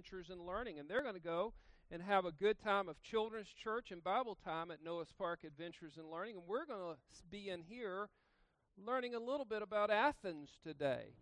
Adventures in Learning, and they're going to go and have a good time of children's church and Bible time at Noah's Park Adventures in Learning, and we're going to be in here learning a little bit about Athens today.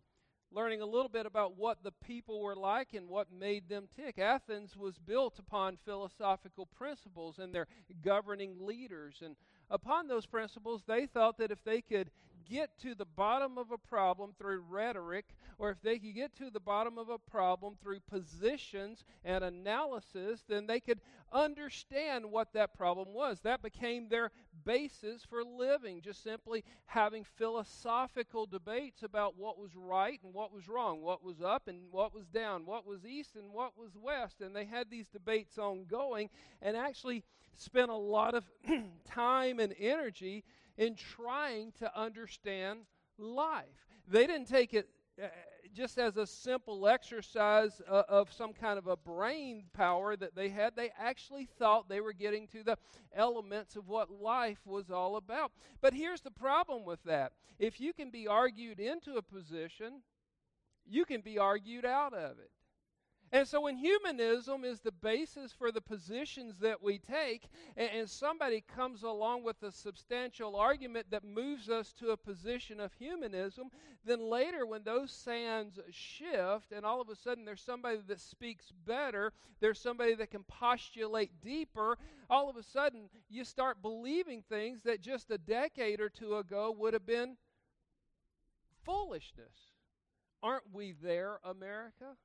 Learning a little bit about what the people were like and what made them tick. Athens was built upon philosophical principles and their governing leaders. And upon those principles, they thought that if they could get to the bottom of a problem through rhetoric, or if they could get to the bottom of a problem through positions and analysis, then they could understand what that problem was. That became their basis for living, just simply having philosophical debates about what was right and what was wrong, what was up and what was down, what was east and what was west. And they had these debates ongoing and actually spent a lot of time and energy in trying to understand life. They didn't take it uh, just as a simple exercise uh, of some kind of a brain power that they had. They actually thought they were getting to the elements of what life was all about. But here's the problem with that if you can be argued into a position, you can be argued out of it. And so, when humanism is the basis for the positions that we take, and, and, somebody comes along with a substantial argument that moves us to a position of humanism, then later, when those sands shift, and all of a sudden there's somebody that speaks better, there's somebody that can postulate deeper, all of a sudden you start believing things that just a decade or two ago would have been foolishness. Aren't we there, America?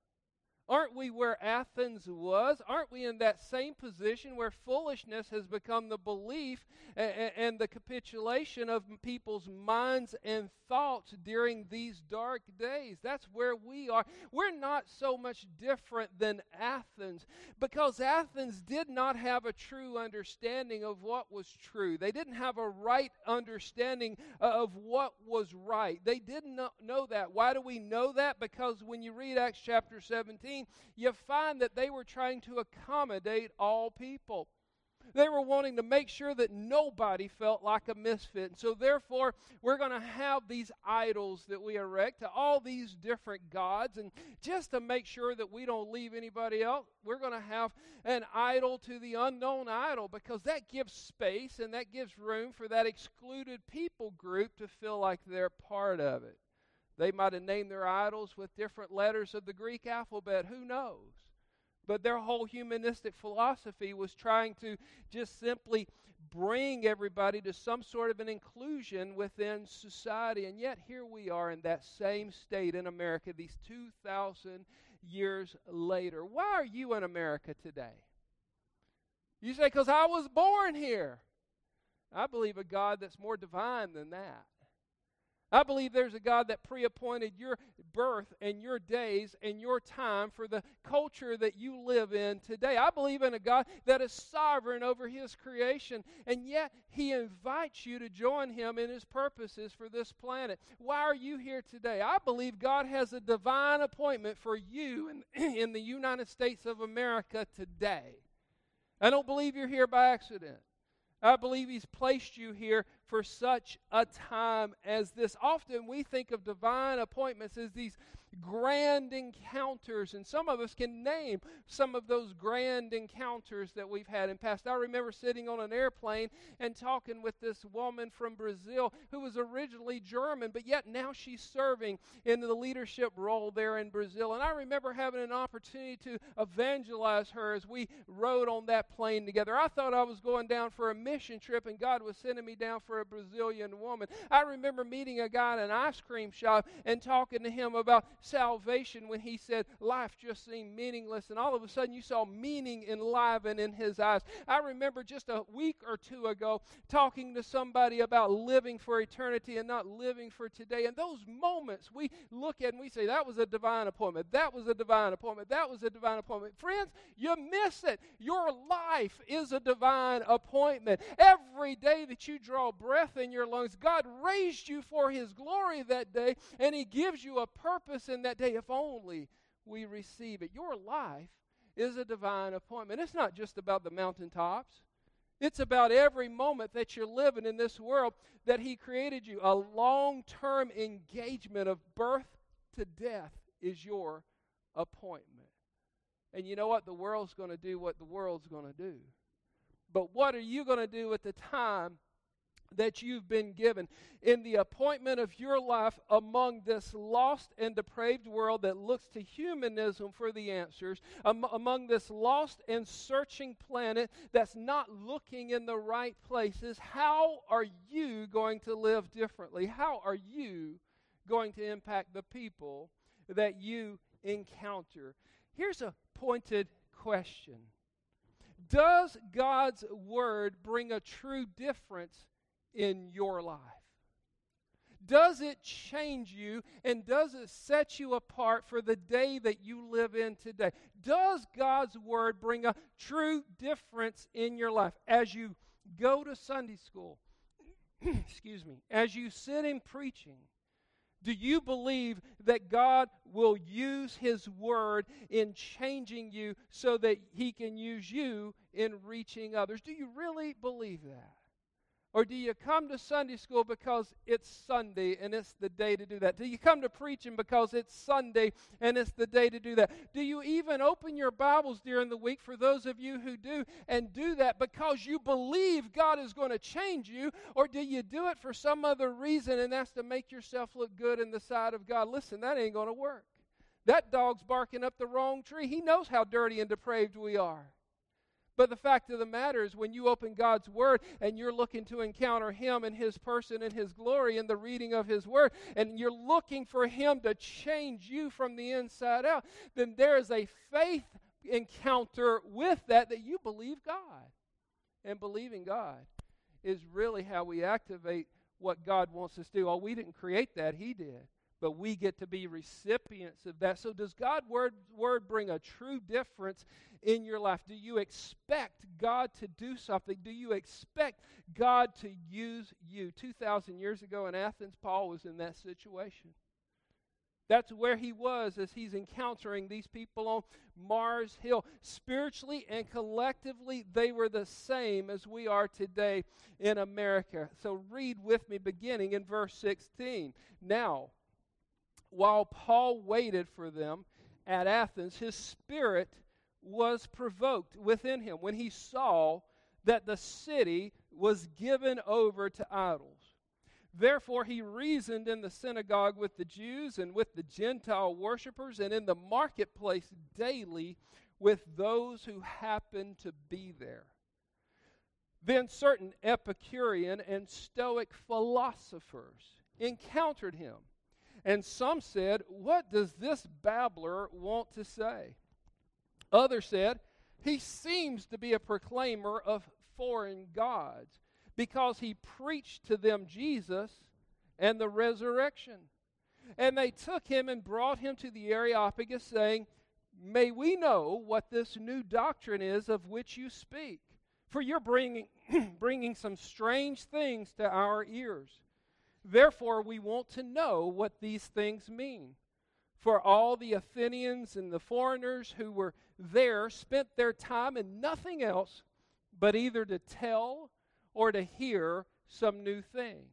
Aren't we where Athens was? Aren't we in that same position where foolishness has become the belief and, and, the capitulation of people's minds and thoughts during these dark days? That's where we are. We're not so much different than Athens because Athens did not have a true understanding of what was true. They didn't have a right understanding of what was right. They didn't know that. Why do we know that? Because when you read Acts chapter 17, you find that they were trying to accommodate all people. They were wanting to make sure that nobody felt like a misfit. And so, therefore, we're going to have these idols that we erect to all these different gods. And just to make sure that we don't leave anybody else, we're going to have an idol to the unknown idol because that gives space and that gives room for that excluded people group to feel like they're part of it. They might have named their idols with different letters of the Greek alphabet. Who knows? But their whole humanistic philosophy was trying to just simply bring everybody to some sort of an inclusion within society. And yet, here we are in that same state in America, these 2,000 years later. Why are you in America today? You say, because I was born here. I believe a God that's more divine than that. I believe there's a God that pre appointed your birth and your days and your time for the culture that you live in today. I believe in a God that is sovereign over his creation, and yet he invites you to join him in his purposes for this planet. Why are you here today? I believe God has a divine appointment for you in, in the United States of America today. I don't believe you're here by accident. I believe He's placed you here for such a time as this. Often we think of divine appointments as these grand encounters, and some of us can name some of those grand encounters that we've had in past. I remember sitting on an airplane and talking with this woman from Brazil who was originally German, but yet now she's serving in the leadership role there in Brazil. And I remember having an opportunity to evangelize her as we rode on that plane together. I thought I was going down for a mission trip, and God was sending me down for a Brazilian woman. I remember meeting a guy in an ice cream shop and talking to him about salvation when he said life just seemed meaningless, and all of a sudden you saw meaning enliven in his eyes. I remember just a week or two ago talking to somebody about living for eternity and not living for today. And those moments we look at and we say, that was a divine appointment. That was a divine appointment. That was a divine appointment. Friends, you miss it. Your life is a divine appointment. Every day that you draw breath in your lungs, God raised you for his glory that day, and he gives you a purpose in that day if only we receive it. Your life is a divine appointment. It's not just about the mountaintops. It's about every moment that you're living in this world that He created you. A long term engagement of birth to death is your appointment. And you know what? The world's going to do what the world's going to do. But what are you going to do with the time that you've been given in the appointment of your life among this lost and depraved world that looks to humanism for the answers, um, among this lost and searching planet that's not looking in the right places. How are you going to live differently? How are you going to impact the people that you encounter? Here's a pointed question. Does God's word bring a true difference in your life? Does it change you and does it set you apart for the day that you live in today? Does God's Word bring a true difference in your life as you go to Sunday school? Excuse me. As you sit in preaching, do you believe that God will use His Word in changing you so that He can use you in reaching others? Do you really believe that? Or do you come to Sunday school because it's Sunday and it's the day to do that? Do you come to preaching because it's Sunday and it's the day to do that? Do you even open your Bibles during the week for those of you who do and do that because you believe God is going to change you? Or do you do it for some other reason and that's to make yourself look good in the sight of God? Listen, that ain't going to work. That dog's barking up the wrong tree. He knows how dirty and depraved we are. But the fact of the matter is, when you open God's Word and you're looking to encounter Him and His person and His glory in the reading of His Word, and you're looking for Him to change you from the inside out, then there is a faith encounter with that that you believe God. And believing God is really how we activate what God wants us to do. Oh, we didn't create that, He did but we get to be recipients of that. So, does God's word, word bring a true difference in your life? Do you expect God to do something? Do you expect God to use you? 2,000 years ago in Athens, Paul was in that situation. That's where he was as he's encountering these people on Mars Hill. Spiritually and collectively, they were the same as we are today in America. So read with me beginning in verse 16. Now, while Paul waited for them at Athens, his spirit was provoked within him when he saw that the city was given over to idols. Therefore, he reasoned in the synagogue with the Jews and with the Gentile worshippers, and in the marketplace daily with those who happened to be there. Then certain Epicurean and Stoic philosophers encountered him and some said, What does this babbler want to say? Others said, He seems to be a proclaimer of foreign gods because he preached to them Jesus and the resurrection. And they took him and brought him to the Areopagus, saying, May we know what this new doctrine is of which you speak, for you're bringing, bringing some strange things to our ears. Therefore, we want to know what these things mean. For all the Athenians and the foreigners who were there spent their time in nothing else but either to tell or to hear some new thing.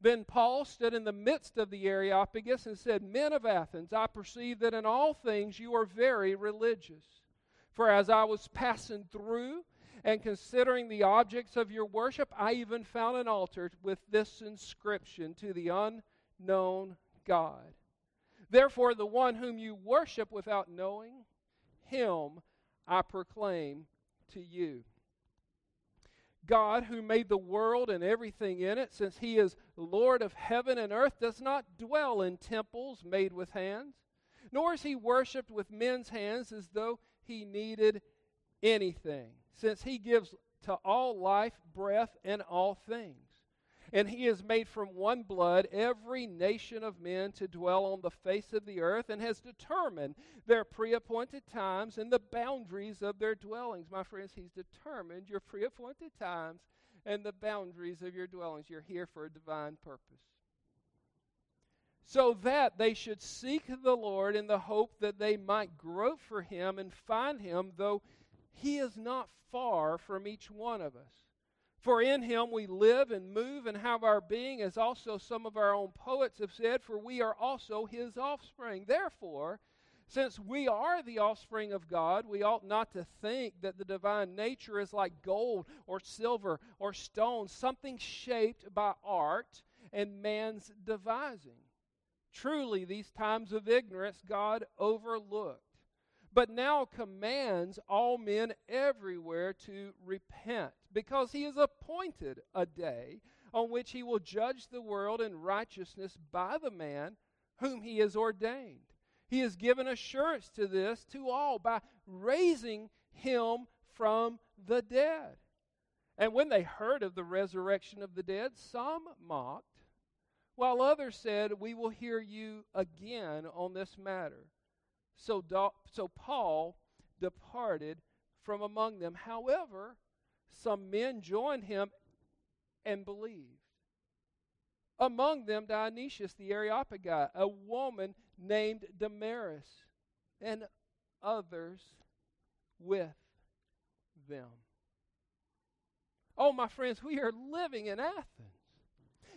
Then Paul stood in the midst of the Areopagus and said, Men of Athens, I perceive that in all things you are very religious. For as I was passing through, and considering the objects of your worship, I even found an altar with this inscription to the unknown God. Therefore, the one whom you worship without knowing, him I proclaim to you. God, who made the world and everything in it, since he is Lord of heaven and earth, does not dwell in temples made with hands, nor is he worshiped with men's hands as though he needed anything since he gives to all life, breath, and all things. And he has made from one blood every nation of men to dwell on the face of the earth, and has determined their pre appointed times and the boundaries of their dwellings. My friends, he's determined your pre appointed times and the boundaries of your dwellings. You're here for a divine purpose. So that they should seek the Lord in the hope that they might grope for him and find him, though he is not far from each one of us. For in him we live and move and have our being, as also some of our own poets have said, for we are also his offspring. Therefore, Since we are the offspring of God, we ought not to think that the divine nature is like gold or silver or stone, something shaped by art and man's devising. Truly, these times of ignorance God overlooked, but now commands all men everywhere to repent, because he has appointed a day on which he will judge the world in righteousness by the man whom he has ordained. He has given assurance to this to all by raising him from the dead. And when they heard of the resurrection of the dead, some mocked while others said, We will hear you again on this matter. So, so Paul departed from among them. However, some men joined him and believed. Among them, Dionysius the Areopagite, a woman named Damaris, and others with them. Oh, my friends, we are living in Athens.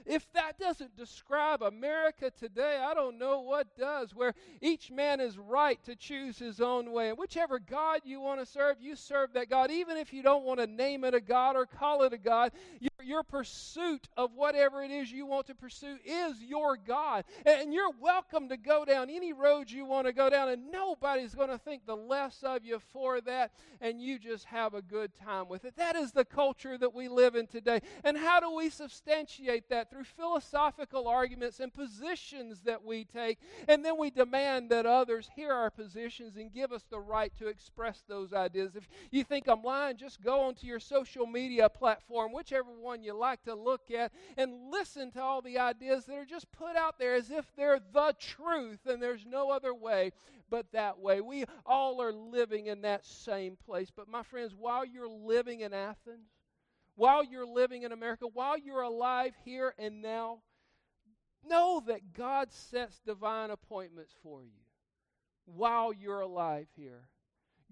If that doesn't describe America today, I don't know what does, where each man is right to choose his own way. And whichever God you want to serve, you serve that God. Even if you don't want to name it a God or call it a God, your, your pursuit of whatever it is you want to pursue is your God. And you're welcome to go down any road you want to go down, and nobody's going to think the less of you for that, and you just have a good time with it. That is the culture that we live in today. And how do we substantiate that? through philosophical arguments and positions that we take, and then we demand that others hear our positions and give us the right to express those ideas. If you think I'm lying, just go onto your social media platform, whichever one you like to look at, and listen to all the ideas that are just put out there as if they're the truth and there's no other way but that way. We all are living in that same place. But my friends, while you're living in Athens, while you're living in America, while you're alive here and now, know that God sets divine appointments for you while you're alive here.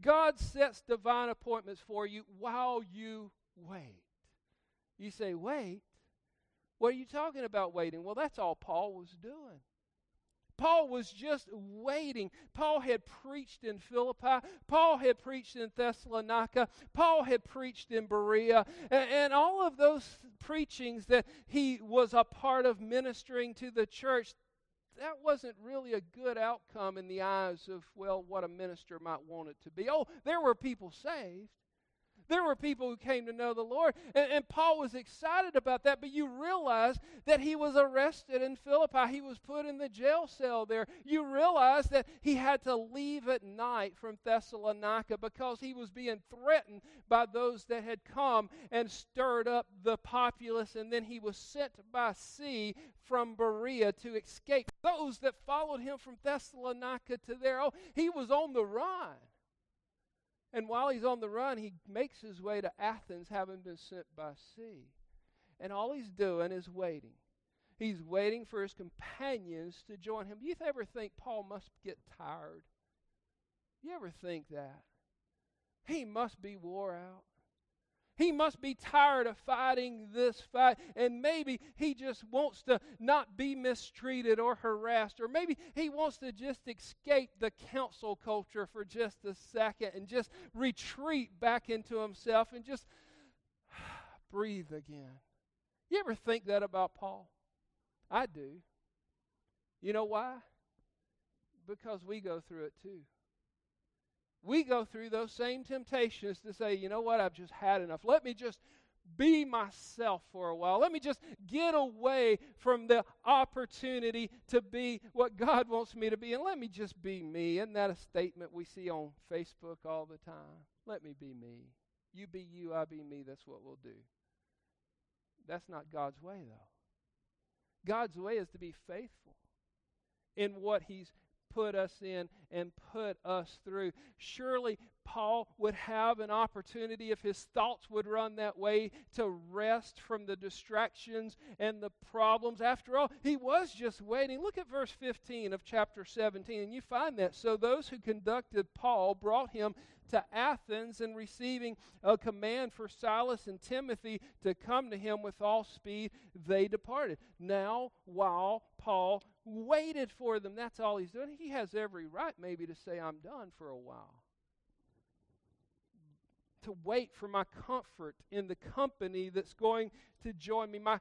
God sets divine appointments for you while you wait. You say, wait? What are you talking about waiting? Well, that's all Paul was doing. Paul was just waiting. Paul had preached in Philippi. Paul had preached in Thessalonica. Paul had preached in Berea. And, and, all of those preachings that he was a part of ministering to the church, that wasn't really a good outcome in the eyes of, well, what a minister might want it to be. Oh, there were people saved. There were people who came to know the Lord. And, and, Paul was excited about that, but you realize that he was arrested in Philippi. He was put in the jail cell there. You realize that he had to leave at night from Thessalonica because he was being threatened by those that had come and stirred up the populace. And then he was sent by sea from Berea to escape those that followed him from Thessalonica to there. Oh, he was on the run. And while he's on the run, he makes his way to Athens, having been sent by sea. And all he's doing is waiting. He's waiting for his companions to join him. You ever think Paul must get tired? You ever think that? He must be wore out. He must be tired of fighting this fight, and maybe he just wants to not be mistreated or harassed, or maybe he wants to just escape the council culture for just a second and just retreat back into himself and just breathe again. You ever think that about Paul? I do. You know why? Because we go through it too we go through those same temptations to say, you know what, I've just had enough. Let me just be myself for a while. Let me just get away from the opportunity to be what God wants me to be. And let me just be me. Isn't that a statement we see on Facebook all the time? Let me be me. You be you, I be me. That's what we'll do. That's not God's way, though. God's way is to be faithful in what He's put us in and put us through. Surely Paul would have an opportunity if his thoughts would run that way to rest from the distractions and the problems. After all, he was just waiting. Look at verse 15 of chapter 17, and you find that. So those who conducted Paul brought him to Athens and receiving a command for Silas and Timothy to come to him with all speed, they departed. Now, while Paul waited for them. That's all he's doing. He has every right, maybe, to say, I'm done for a while. To wait for my comfort in the company that's going to join me, my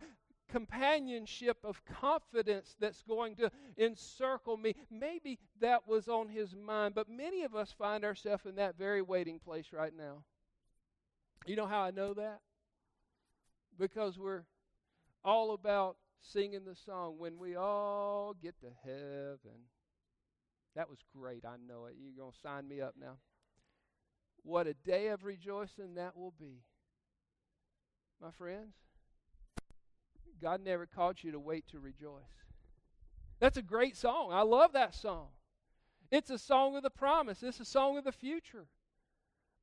companionship of confidence that's going to encircle me. Maybe that was on his mind, but many of us find ourselves in that very waiting place right now. You know how I know that? Because we're all about singing the song, When We All Get to Heaven. That was great. I know it. You're going to sign me up now. What a day of rejoicing that will be. My friends, God never called you to wait to rejoice. That's a great song. I love that song. It's a song of the promise, it's a song of the future.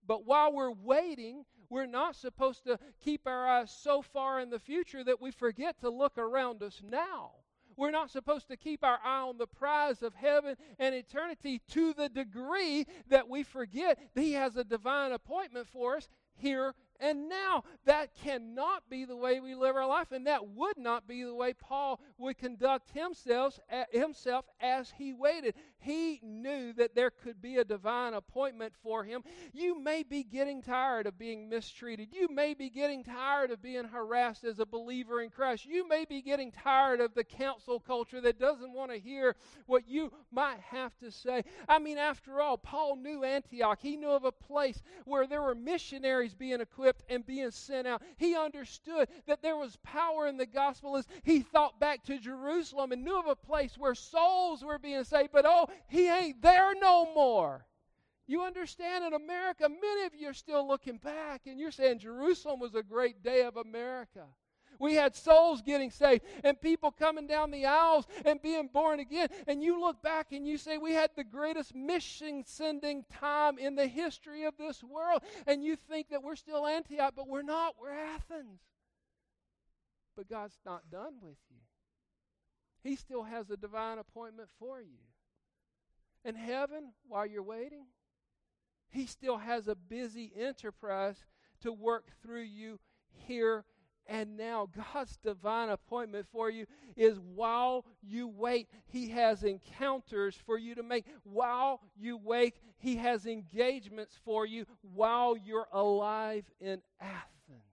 But while we're waiting, we're not supposed to keep our eyes so far in the future that we forget to look around us now. We're not supposed to keep our eye on the prize of heaven and eternity to the degree that we forget that He has a divine appointment for us here and now. That cannot be the way we live our life, and that would not be the way Paul would conduct himself, himself as he waited. He knew that there could be a divine appointment for him. You may be getting tired of being mistreated. You may be getting tired of being harassed as a believer in Christ. You may be getting tired of the council culture that doesn't want to hear what you might have to say. I mean, after all, Paul knew Antioch. He knew of a place where there were missionaries being equipped and being sent out. He understood that there was power in the gospel as he thought back to Jerusalem and knew of a place where souls were being saved. But oh, he ain't there no more. You understand, in America, many of you are still looking back and you're saying Jerusalem was a great day of America. We had souls getting saved and people coming down the aisles and being born again. And you look back and you say, We had the greatest mission sending time in the history of this world. And you think that we're still Antioch, but we're not. We're Athens. But God's not done with you, He still has a divine appointment for you. In heaven, while you're waiting, He still has a busy enterprise to work through you here and now. God's divine appointment for you is while you wait, He has encounters for you to make. While you wait, He has engagements for you while you're alive in Athens.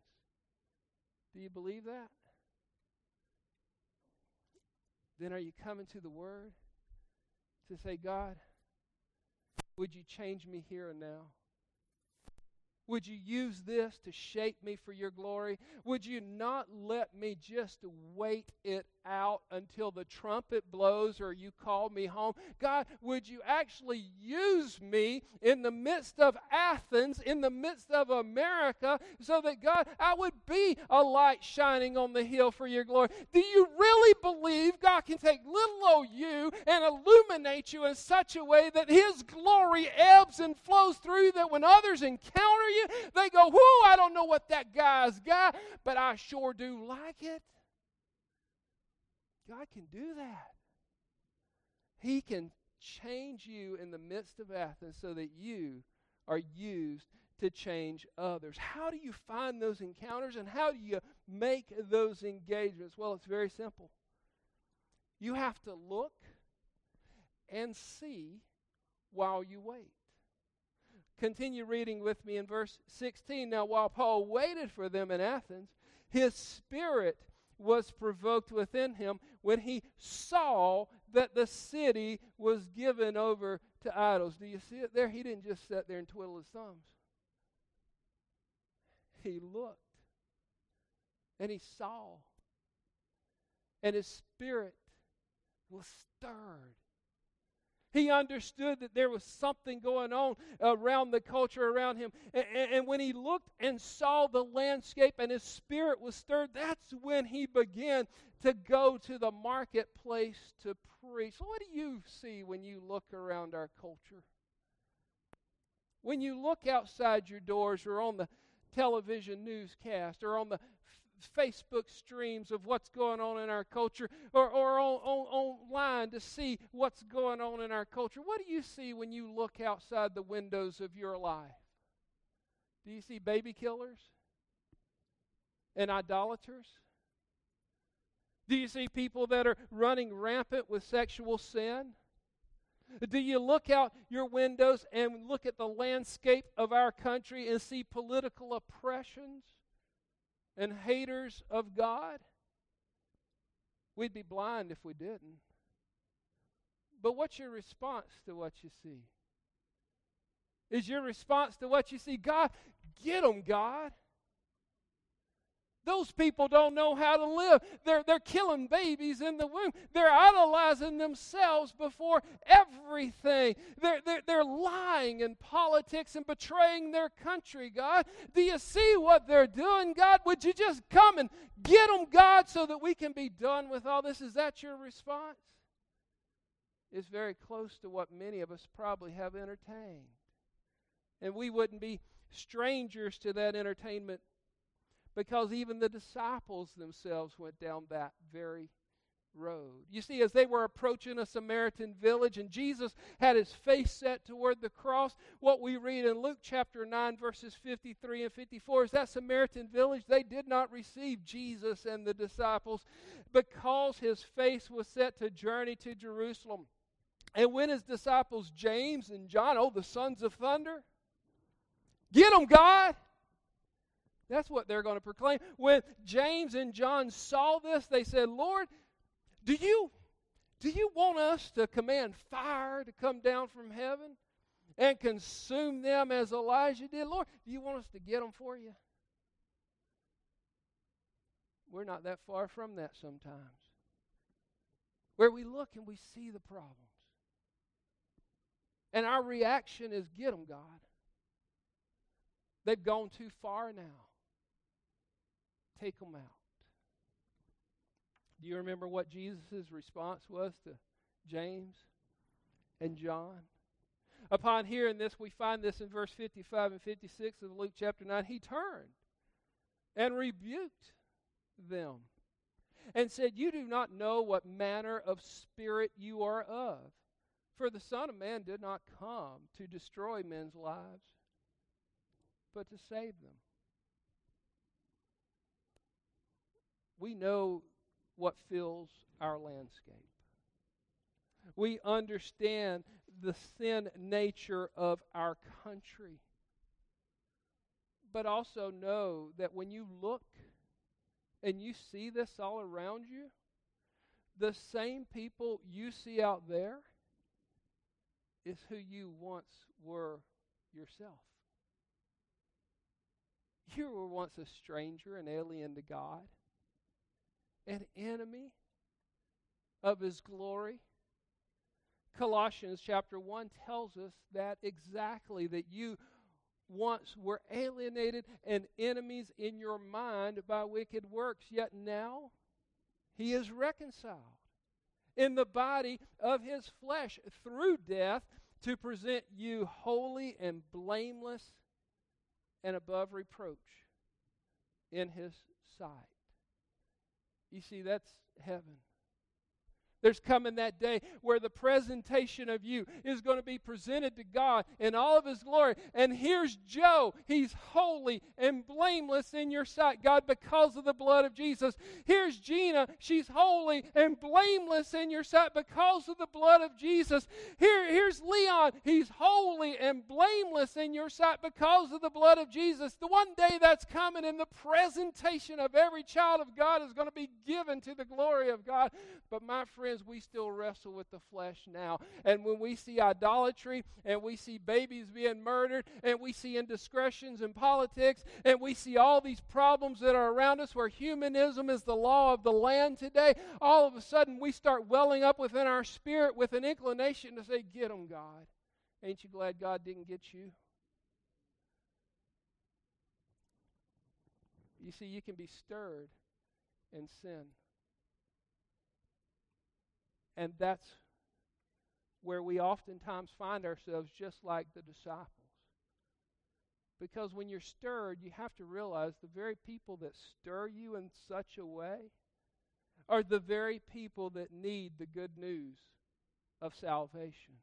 Do you believe that? Then are you coming to the Word? to say, God, would you change me here and now? Would you use this to shape me for your glory? Would you not let me just wait it out until the trumpet blows or you call me home? God, would you actually use me in the midst of Athens, in the midst of America, so that, God, I would be a light shining on the hill for your glory? Do you really believe God can take little old you and illuminate you in such a way that His glory ebbs and flows through that when others encounter you, they go, Whoo, I don't know what that guy's got, but I sure do like it. God can do that. He can change you in the midst of Athens so that you are used to change others. How do you find those encounters and how do you make those engagements? Well, it's very simple. You have to look and see while you wait. Continue reading with me in verse 16. Now, while Paul waited for them in Athens, his spirit was provoked within him when he saw that the city was given over to idols. Do you see it there? He didn't just sit there and twiddle his thumbs. He looked and he saw, and his spirit was stirred he understood that there was something going on around the culture around him. And, and, when he looked and saw the landscape and his spirit was stirred, that's when he began to go to the marketplace to preach. What do you see when you look around our culture? When you look outside your doors or on the television newscast or on the Facebook streams of what's going on in our culture or, or on, on, online to see what's going on in our culture. What do you see when you look outside the windows of your life? Do you see baby killers and idolaters? Do you see people that are running rampant with sexual sin? Do you look out your windows and look at the landscape of our country and see political oppressions and haters of God? We'd be blind if we didn't. But what's your response to what you see? Is your response to what you see, God, get them, God? Those people don't know how to live. They're, they're killing babies in the womb. They're idolizing themselves before everything. They're, they're, they're lying in politics and betraying their country, God. Do you see what they're doing, God? Would you just come and get them, God, so that we can be done with all this? Is that your response? It's very close to what many of us probably have entertained. And we wouldn't be strangers to that entertainment because even the disciples themselves went down that very road. You see, as they were approaching a Samaritan village and Jesus had his face set toward the cross, what we read in Luke chapter 9, verses 53 and 54 is that Samaritan village, they did not receive Jesus and the disciples because his face was set to journey to Jerusalem. And when his disciples, James and John, oh, the sons of thunder, get them, God. That's what they're going to proclaim. When James and John saw this, they said, Lord, do you, do you want us to command fire to come down from heaven and consume them as Elijah did? Lord, do you want us to get them for you? We're not that far from that sometimes. Where we look and we see the problems. And our reaction is, get them, God. They've gone too far now take them out. Do you remember what Jesus' response was to James and John? Upon hearing this, we find this in verse 55 and 56 of Luke chapter 9. He turned and rebuked them and said, You do not know what manner of spirit you are of. For the Son of Man did not come to destroy men's lives, but to save them. We know what fills our landscape. We understand the sin nature of our country. But also know that when you look and you see this all around you, the same people you see out there is who you once were yourself. You were once a stranger, an alien to God an enemy of his glory? Colossians chapter 1 tells us that exactly that you once were alienated and enemies in your mind by wicked works, yet now he is reconciled in the body of his flesh through death to present you holy and blameless and above reproach in his sight. You see, that's heaven. There's coming that day where the presentation of you is going to be presented to God in all of His glory. And here's Joe. He's holy and blameless in your sight, God, because of the blood of Jesus. Here's Gina. She's holy and blameless in your sight because of the blood of Jesus. Here, here's Leon. He's holy and blameless in your sight because of the blood of Jesus. The one day that's coming and the presentation of every child of God is going to be given to the glory of God. But my friends, friends, we still wrestle with the flesh now. And when we see idolatry and we see babies being murdered and we see indiscretions in politics and we see all these problems that are around us where humanism is the law of the land today, all of a sudden we start welling up within our spirit with an inclination to say, Get them, God. Ain't you glad God didn't get you? You see, you can be stirred in sin. And that's where we oftentimes find ourselves just like the disciples. Because when you're stirred, you have to realize the very people that stir you in such a way are the very people that need the good news of salvation.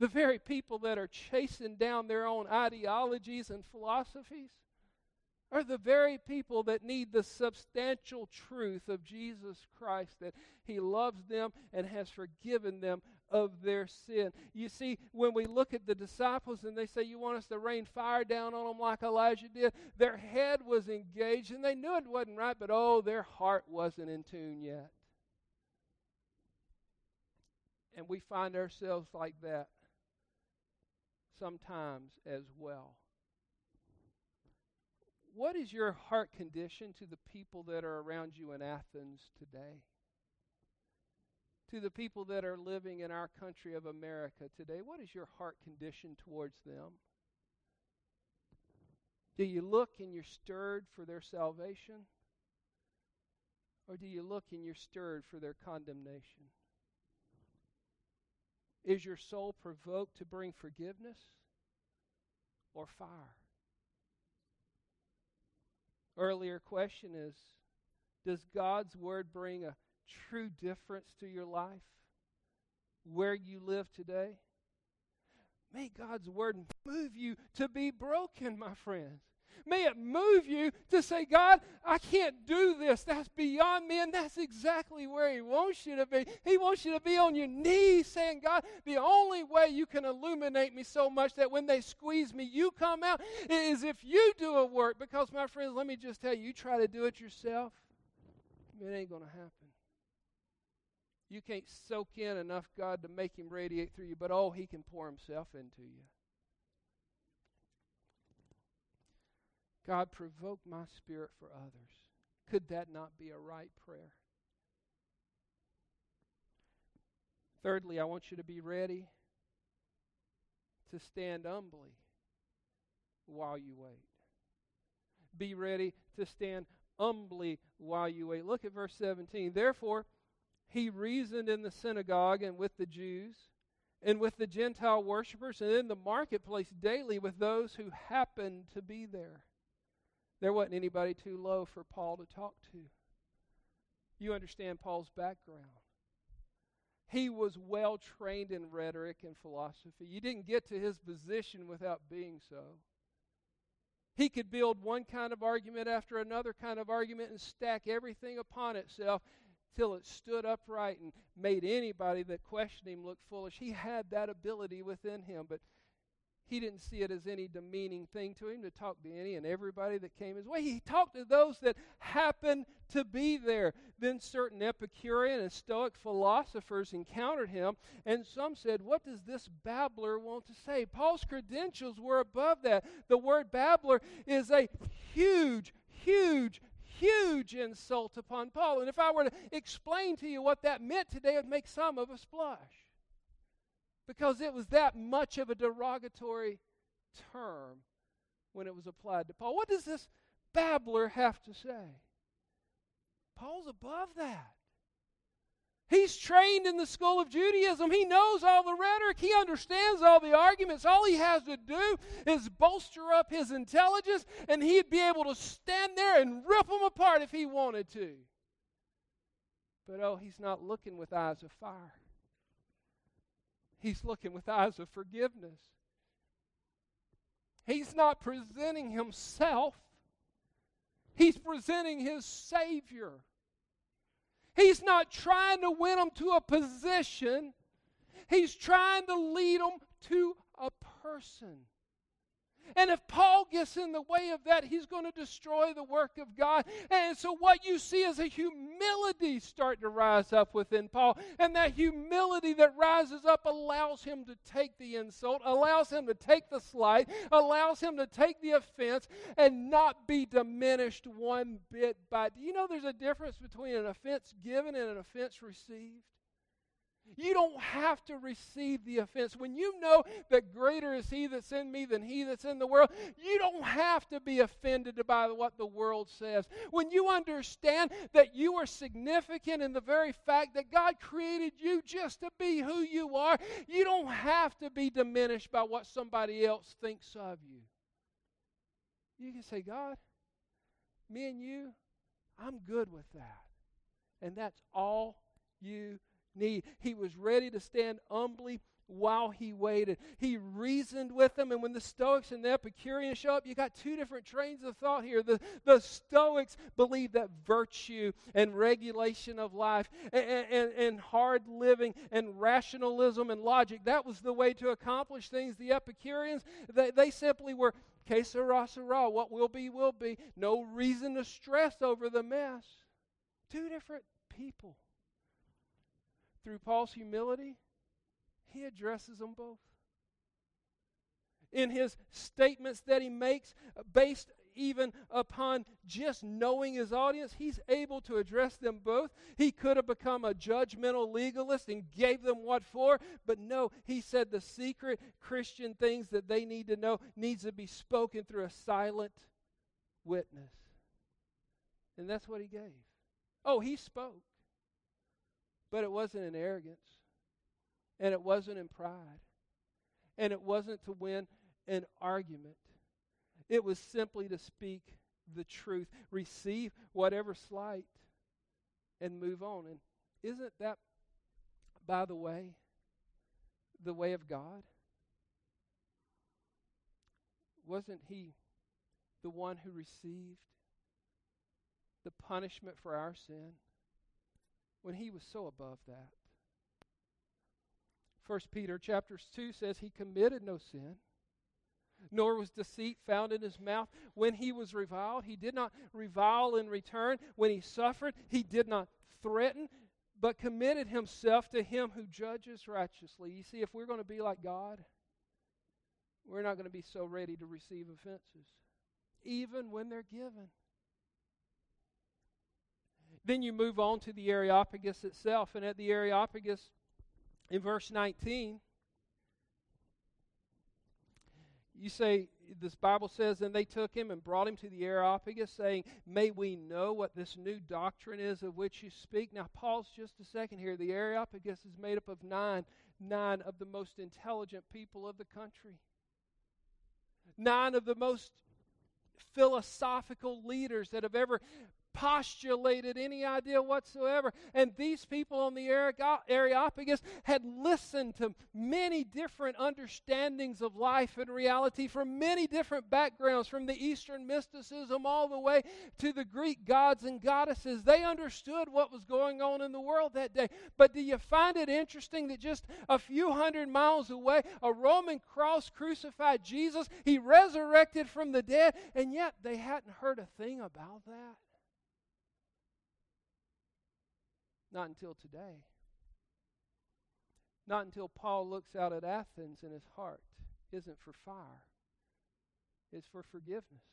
The very people that are chasing down their own ideologies and philosophies are the very people that need the substantial truth of Jesus Christ that He loves them and has forgiven them of their sin. You see, when we look at the disciples and they say, You want us to rain fire down on them like Elijah did, their head was engaged and they knew it wasn't right, but oh, their heart wasn't in tune yet. And we find ourselves like that sometimes as well. What is your heart condition to the people that are around you in Athens today? To the people that are living in our country of America today, what is your heart condition towards them? Do you look and you're stirred for their salvation? Or do you look and you're stirred for their condemnation? Is your soul provoked to bring forgiveness or fire? Earlier question is Does God's Word bring a true difference to your life where you live today? May God's Word move you to be broken, my friends. May it move you to say, God, I can't do this. That's beyond me. And that's exactly where He wants you to be. He wants you to be on your knees saying, God, the only way you can illuminate me so much that when they squeeze me, you come out is if you do a work. Because, my friends, let me just tell you, you try to do it yourself, it ain't going to happen. You can't soak in enough God to make Him radiate through you, but oh, He can pour Himself into you. God, provoke my spirit for others. Could that not be a right prayer? Thirdly, I want you to be ready to stand humbly while you wait. Be ready to stand humbly while you wait. Look at verse 17. Therefore, he reasoned in the synagogue and with the Jews and with the Gentile worshippers and in the marketplace daily with those who happened to be there. There wasn't anybody too low for Paul to talk to. You understand Paul's background. He was well trained in rhetoric and philosophy. You didn't get to his position without being so. He could build one kind of argument after another kind of argument and stack everything upon itself till it stood upright and made anybody that questioned him look foolish. He had that ability within him, but he didn't see it as any demeaning thing to him to talk to any and everybody that came his way. He talked to those that happened to be there. Then certain Epicurean and Stoic philosophers encountered him, and some said, What does this babbler want to say? Paul's credentials were above that. The word babbler is a huge, huge, huge insult upon Paul. And if I were to explain to you what that meant today, it would make some of us blush because it was that much of a derogatory term when it was applied to Paul. What does this babbler have to say? Paul's above that. He's trained in the school of Judaism. He knows all the rhetoric. He understands all the arguments. All he has to do is bolster up his intelligence, and he'd be able to stand there and rip them apart if he wanted to. But oh, he's not looking with eyes of fire. He's looking with eyes of forgiveness. He's not presenting himself, he's presenting his Savior. He's not trying to win them to a position, he's trying to lead them to a person. And if Paul gets in the way of that, he's going to destroy the work of God. And so, what you see is a humility start to rise up within Paul. And that humility that rises up allows him to take the insult, allows him to take the slight, allows him to take the offense, and not be diminished one bit by. Do you know there's a difference between an offense given and an offense received? You don't have to receive the offense. When you know that greater is He that's in me than He that's in the world, you don't have to be offended by what the world says. When you understand that you are significant in the very fact that God created you just to be who you are, you don't have to be diminished by what somebody else thinks of you. You can say, God, me and you, I'm good with that. And that's all you need. He was ready to stand humbly while he waited. He reasoned with them, and when the Stoics and the Epicureans show up, you got two different trains of thought here. The, the Stoics believe that virtue and regulation of life and, and, and hard living and rationalism and logic, that was the way to accomplish things. The Epicureans, they, they simply were que sera, sera, what will be, will be. No reason to stress over the mess. Two different people. Through Paul's humility, he addresses them both. In his statements that he makes, uh, based even upon just knowing his audience, he's able to address them both. He could have become a judgmental legalist and gave them what for, but no, he said the secret Christian things that they need to know needs to be spoken through a silent witness. And that's what he gave. Oh, he spoke. But it wasn't in arrogance. And it wasn't in pride. And it wasn't to win an argument. It was simply to speak the truth, receive whatever slight, and move on. And isn't that, by the way, the way of God? Wasn't He the one who received the punishment for our sin when He was so above that? First Peter chapter 2 says he committed no sin, nor was deceit found in his mouth. When he was reviled, he did not revile in return. When he suffered, he did not threaten, but committed himself to him who judges righteously. You see, if we're going to be like God, we're not going to be so ready to receive offenses, even when they're given. Then you move on to the Areopagus itself, and at the Areopagus, in verse 19, you say, this Bible says, and they took him and brought him to the Areopagus, saying, May we know what this new doctrine is of which you speak. Now, pause just a second here. The Areopagus is made up of nine, nine of the most intelligent people of the country, nine of the most philosophical leaders that have ever postulated any idea whatsoever. And these people on the Areopagus had listened to many different understandings of life and reality from many different backgrounds, from the Eastern mysticism all the way to the Greek gods and goddesses. They understood what was going on in the world that day. But do you find it interesting that just a few hundred miles away, a Roman cross crucified Jesus, he resurrected from the dead, and yet they hadn't heard a thing about that? Not until today. Not until Paul looks out at Athens and his heart isn't for fire, it's for forgiveness.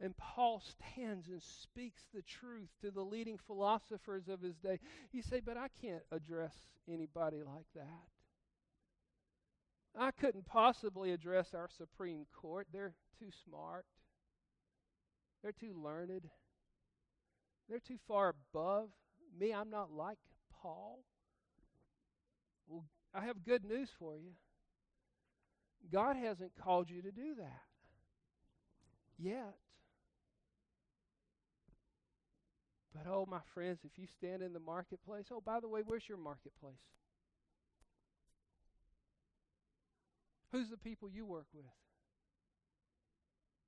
And Paul stands and speaks the truth to the leading philosophers of his day. You say, but I can't address anybody like that. I couldn't possibly address our Supreme Court. They're too smart, they're too learned. They're too far above me. I'm not like Paul. Well, I have good news for you. God hasn't called you to do that yet. But oh, my friends, if you stand in the marketplace, oh, by the way, where's your marketplace? Who's the people you work with?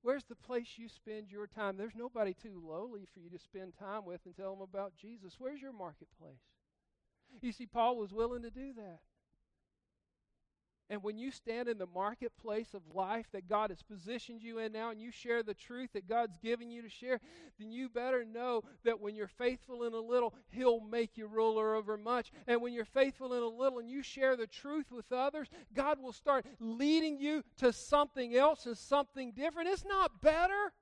Where's the place you spend your time? There's nobody too lowly for you to spend time with and tell them about Jesus. Where's your marketplace? You see, Paul was willing to do that. And when you stand in the marketplace of life that God has positioned you in now and you share the truth that God's given you to share, then you better know that when you're faithful in a little, He'll make you ruler over much. And when you're faithful in a little and you share the truth with others, God will start leading you to something else and something different. It's not better,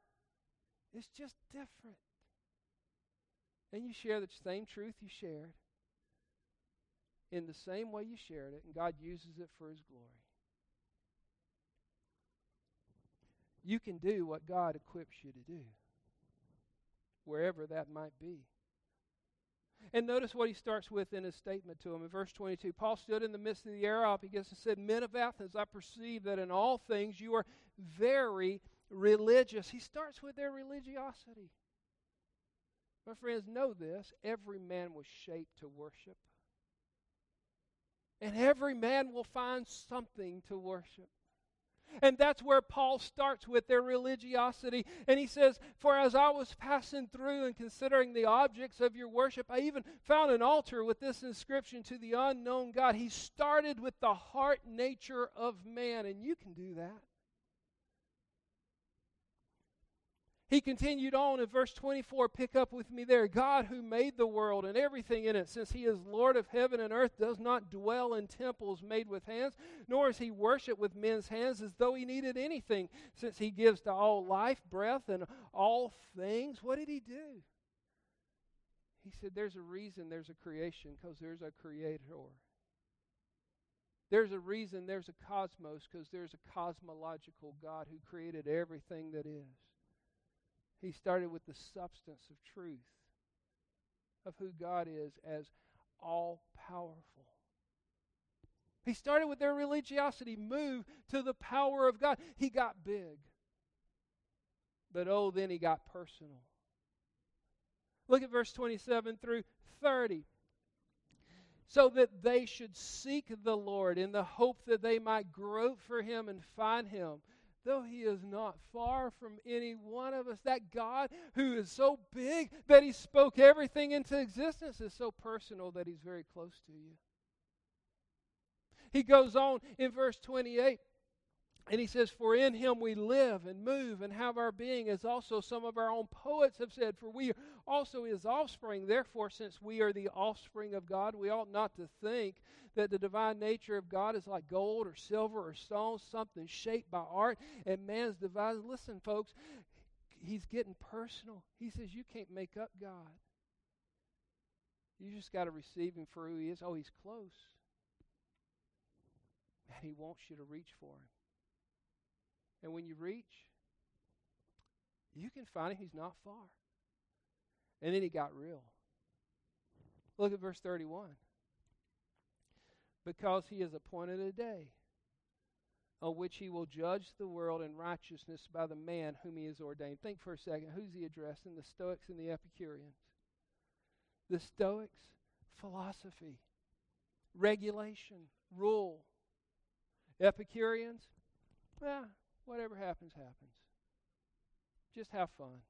it's just different. And you share the same truth you shared in the same way you shared it, and God uses it for His glory. You can do what God equips you to do, wherever that might be. And notice what he starts with in his statement to him in verse 22. Paul stood in the midst of the Areopagus and said, Men of Athens, I perceive that in all things you are very religious. He starts with their religiosity. My friends, know this every man was shaped to worship. And every man will find something to worship. And that's where Paul starts with their religiosity. And he says, For as I was passing through and considering the objects of your worship, I even found an altar with this inscription to the unknown God. He started with the heart nature of man, and you can do that. He continued on in verse 24. Pick up with me there. God, who made the world and everything in it, since He is Lord of heaven and earth, does not dwell in temples made with hands, nor is He worshiped with men's hands as though He needed anything, since He gives to all life, breath, and all things. What did He do? He said, There's a reason there's a creation, because there's a creator. There's a reason there's a cosmos, because there's a cosmological God who created everything that is. He started with the substance of truth of who God is as all powerful. He started with their religiosity, moved to the power of God. He got big. But oh, then he got personal. Look at verse 27 through 30. So that they should seek the Lord in the hope that they might grope for him and find him though he is not far from any one of us, that God who is so big that he spoke everything into existence is so personal that he's very close to you. He goes on in verse 28 and he says, For in him we live and move and have our being, as also some of our own poets have said, For we are also his offspring. Therefore, since we are the offspring of God, we ought not to think that the divine nature of God is like gold or silver or stone, something shaped by art and man's devised. Listen, folks, he's getting personal. He says, You can't make up God. You just got to receive him for who he is. Oh, he's close. And he wants you to reach for him. And when you reach, you can find him. He's not far. And then he got real. Look at verse 31. Because he has appointed a day on which he will judge the world in righteousness by the man whom he has ordained. Think for a second. Who's he addressing? The Stoics and the Epicureans. The Stoics, philosophy, regulation, rule. Epicureans, well, Whatever happens, happens. Just have fun.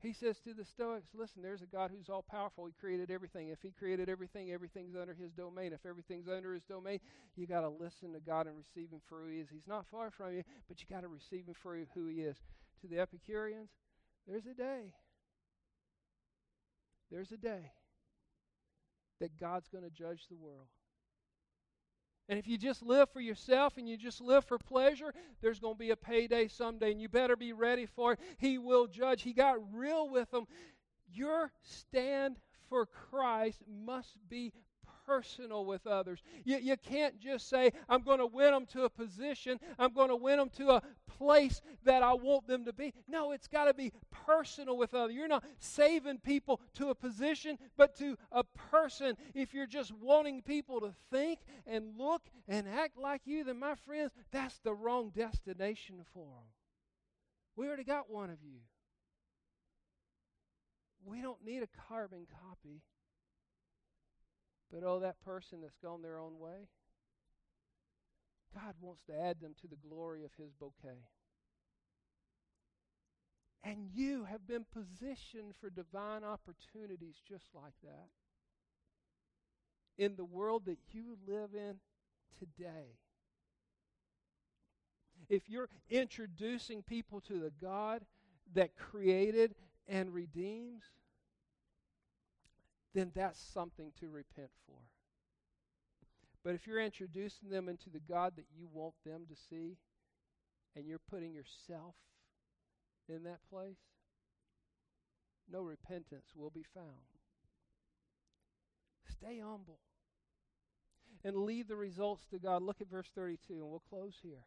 He says to the Stoics, listen, there's a God who's all powerful. He created everything. If He created everything, everything's under His domain. If everything's under His domain, you got to listen to God and receive Him for who He is. He's not far from you, but you got to receive Him for who He is. To the Epicureans, there's a day. There's a day that God's going to judge the world. And if you just live for yourself and you just live for pleasure, there's going to be a payday someday, and you better be ready for it. He will judge. He got real with them. Your stand for Christ must be personal with others. You, you can't just say, I'm going to win them to a position, I'm going to win them to a place that I want them to be. No, it's got to be personal with others. You're not saving people to a position, but to a person. If you're just wanting people to think and look and act like you, then, my friends, that's the wrong destination for them. We already got one of you. We don't need a carbon copy. But oh, that person that's gone their own way, God wants to add them to the glory of His bouquet. And you have been positioned for divine opportunities just like that. In the world that you live in today. If you're introducing people to the God that created and redeems, then that's something to repent for. But if you're introducing them into the God that you want them to see, and you're putting yourself in that place, no repentance will be found. Stay humble and leave the results to God. Look at verse 32, and we'll close here.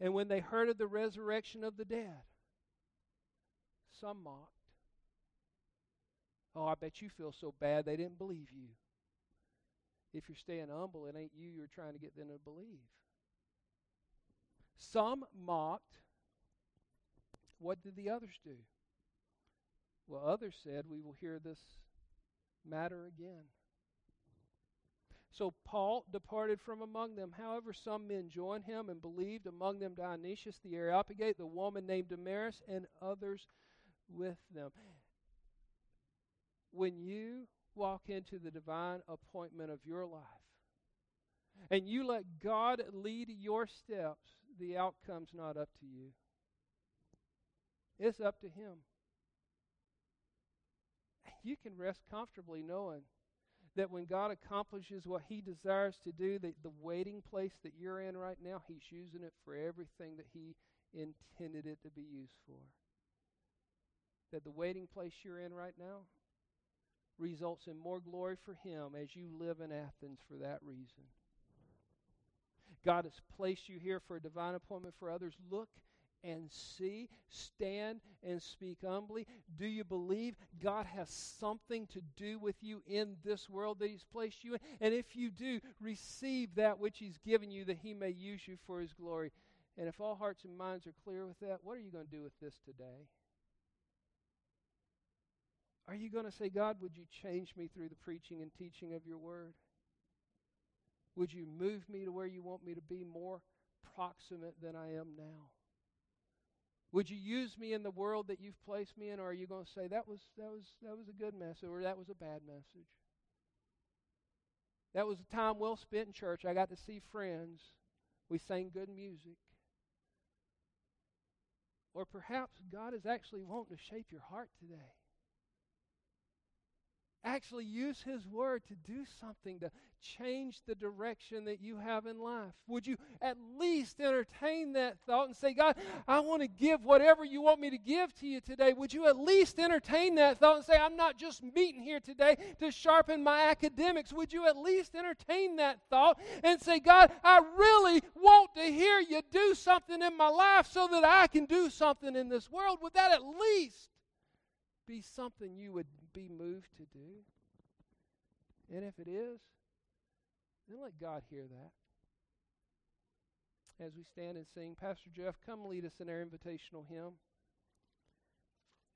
And when they heard of the resurrection of the dead, some mocked. Oh, I bet you feel so bad they didn't believe you. If you're staying humble, it ain't you you're trying to get them to believe. Some mocked. What did the others do? Well, others said, We will hear this matter again. So Paul departed from among them. However, some men joined him and believed, among them Dionysius the Areopagite, the woman named Damaris, and others with them. When you walk into the divine appointment of your life and you let God lead your steps, the outcome's not up to you. It's up to Him. You can rest comfortably knowing that when God accomplishes what He desires to do, the, the waiting place that you're in right now, He's using it for everything that He intended it to be used for. That the waiting place you're in right now results in more glory for Him as you live in Athens for that reason. God has placed you here for a divine appointment for others. Look and see, stand and speak humbly. Do you believe God has something to do with you in this world that He's placed you in? And if you do, receive that which He's given you that He may use you for His glory. And if all hearts and minds are clear with that, what are you going to do with this today? Are you going to say, God, would you change me through the preaching and teaching of your word? Would you move me to where you want me to be more proximate than I am now? Would you use me in the world that you've placed me in, or are you going to say that was that was that was a good message or that was a bad message? That was a time well spent in church. I got to see friends. We sang good music. Or perhaps God is actually wanting to shape your heart today actually use His Word to do something to change the direction that you have in life? Would you at least entertain that thought and say, God, I want to give whatever you want me to give to you today? Would you at least entertain that thought and say, I'm not just meeting here today to sharpen my academics? Would you at least entertain that thought and say, God, I really want to hear you do something in my life so that I can do something in this world? Would that at least be something you would be moved to do? And if it is, then let God hear that. As we stand and sing, Pastor Jeff, come lead us in our invitational hymn.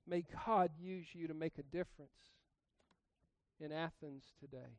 May God use you to make a difference in Athens today.